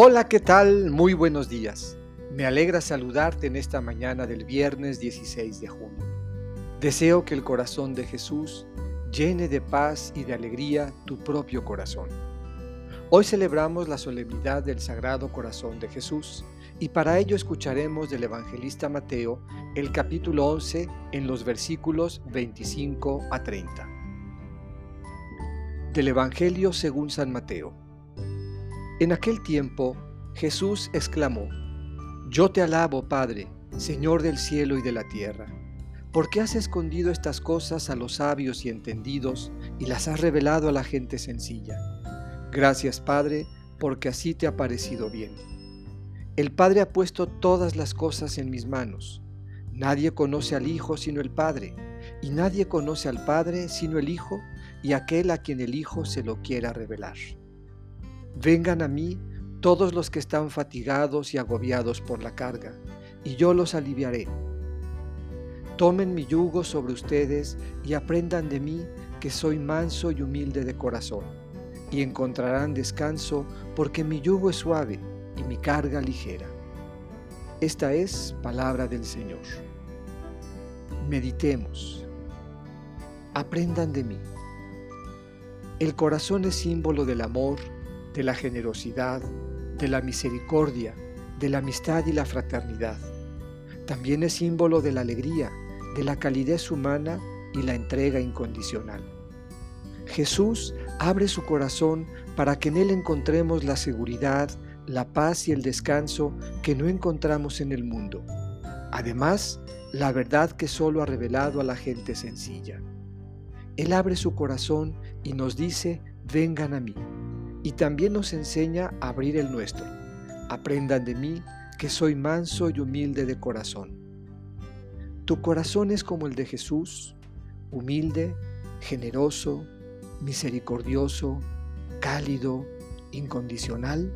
Hola, ¿qué tal? Muy buenos días. Me alegra saludarte en esta mañana del viernes 16 de junio. Deseo que el corazón de Jesús llene de paz y de alegría tu propio corazón. Hoy celebramos la solemnidad del Sagrado Corazón de Jesús y para ello escucharemos del evangelista Mateo el capítulo 11 en los versículos 25 a 30. Del Evangelio según San Mateo. En aquel tiempo Jesús exclamó, Yo te alabo, Padre, Señor del cielo y de la tierra, porque has escondido estas cosas a los sabios y entendidos y las has revelado a la gente sencilla. Gracias, Padre, porque así te ha parecido bien. El Padre ha puesto todas las cosas en mis manos. Nadie conoce al Hijo sino el Padre, y nadie conoce al Padre sino el Hijo y aquel a quien el Hijo se lo quiera revelar. Vengan a mí todos los que están fatigados y agobiados por la carga, y yo los aliviaré. Tomen mi yugo sobre ustedes y aprendan de mí que soy manso y humilde de corazón, y encontrarán descanso porque mi yugo es suave y mi carga ligera. Esta es palabra del Señor. Meditemos. Aprendan de mí. El corazón es símbolo del amor, de la generosidad, de la misericordia, de la amistad y la fraternidad. También es símbolo de la alegría, de la calidez humana y la entrega incondicional. Jesús abre su corazón para que en él encontremos la seguridad, la paz y el descanso que no encontramos en el mundo. Además, la verdad que solo ha revelado a la gente sencilla. Él abre su corazón y nos dice, vengan a mí y también nos enseña a abrir el nuestro. Aprendan de mí que soy manso y humilde de corazón. Tu corazón es como el de Jesús, humilde, generoso, misericordioso, cálido, incondicional.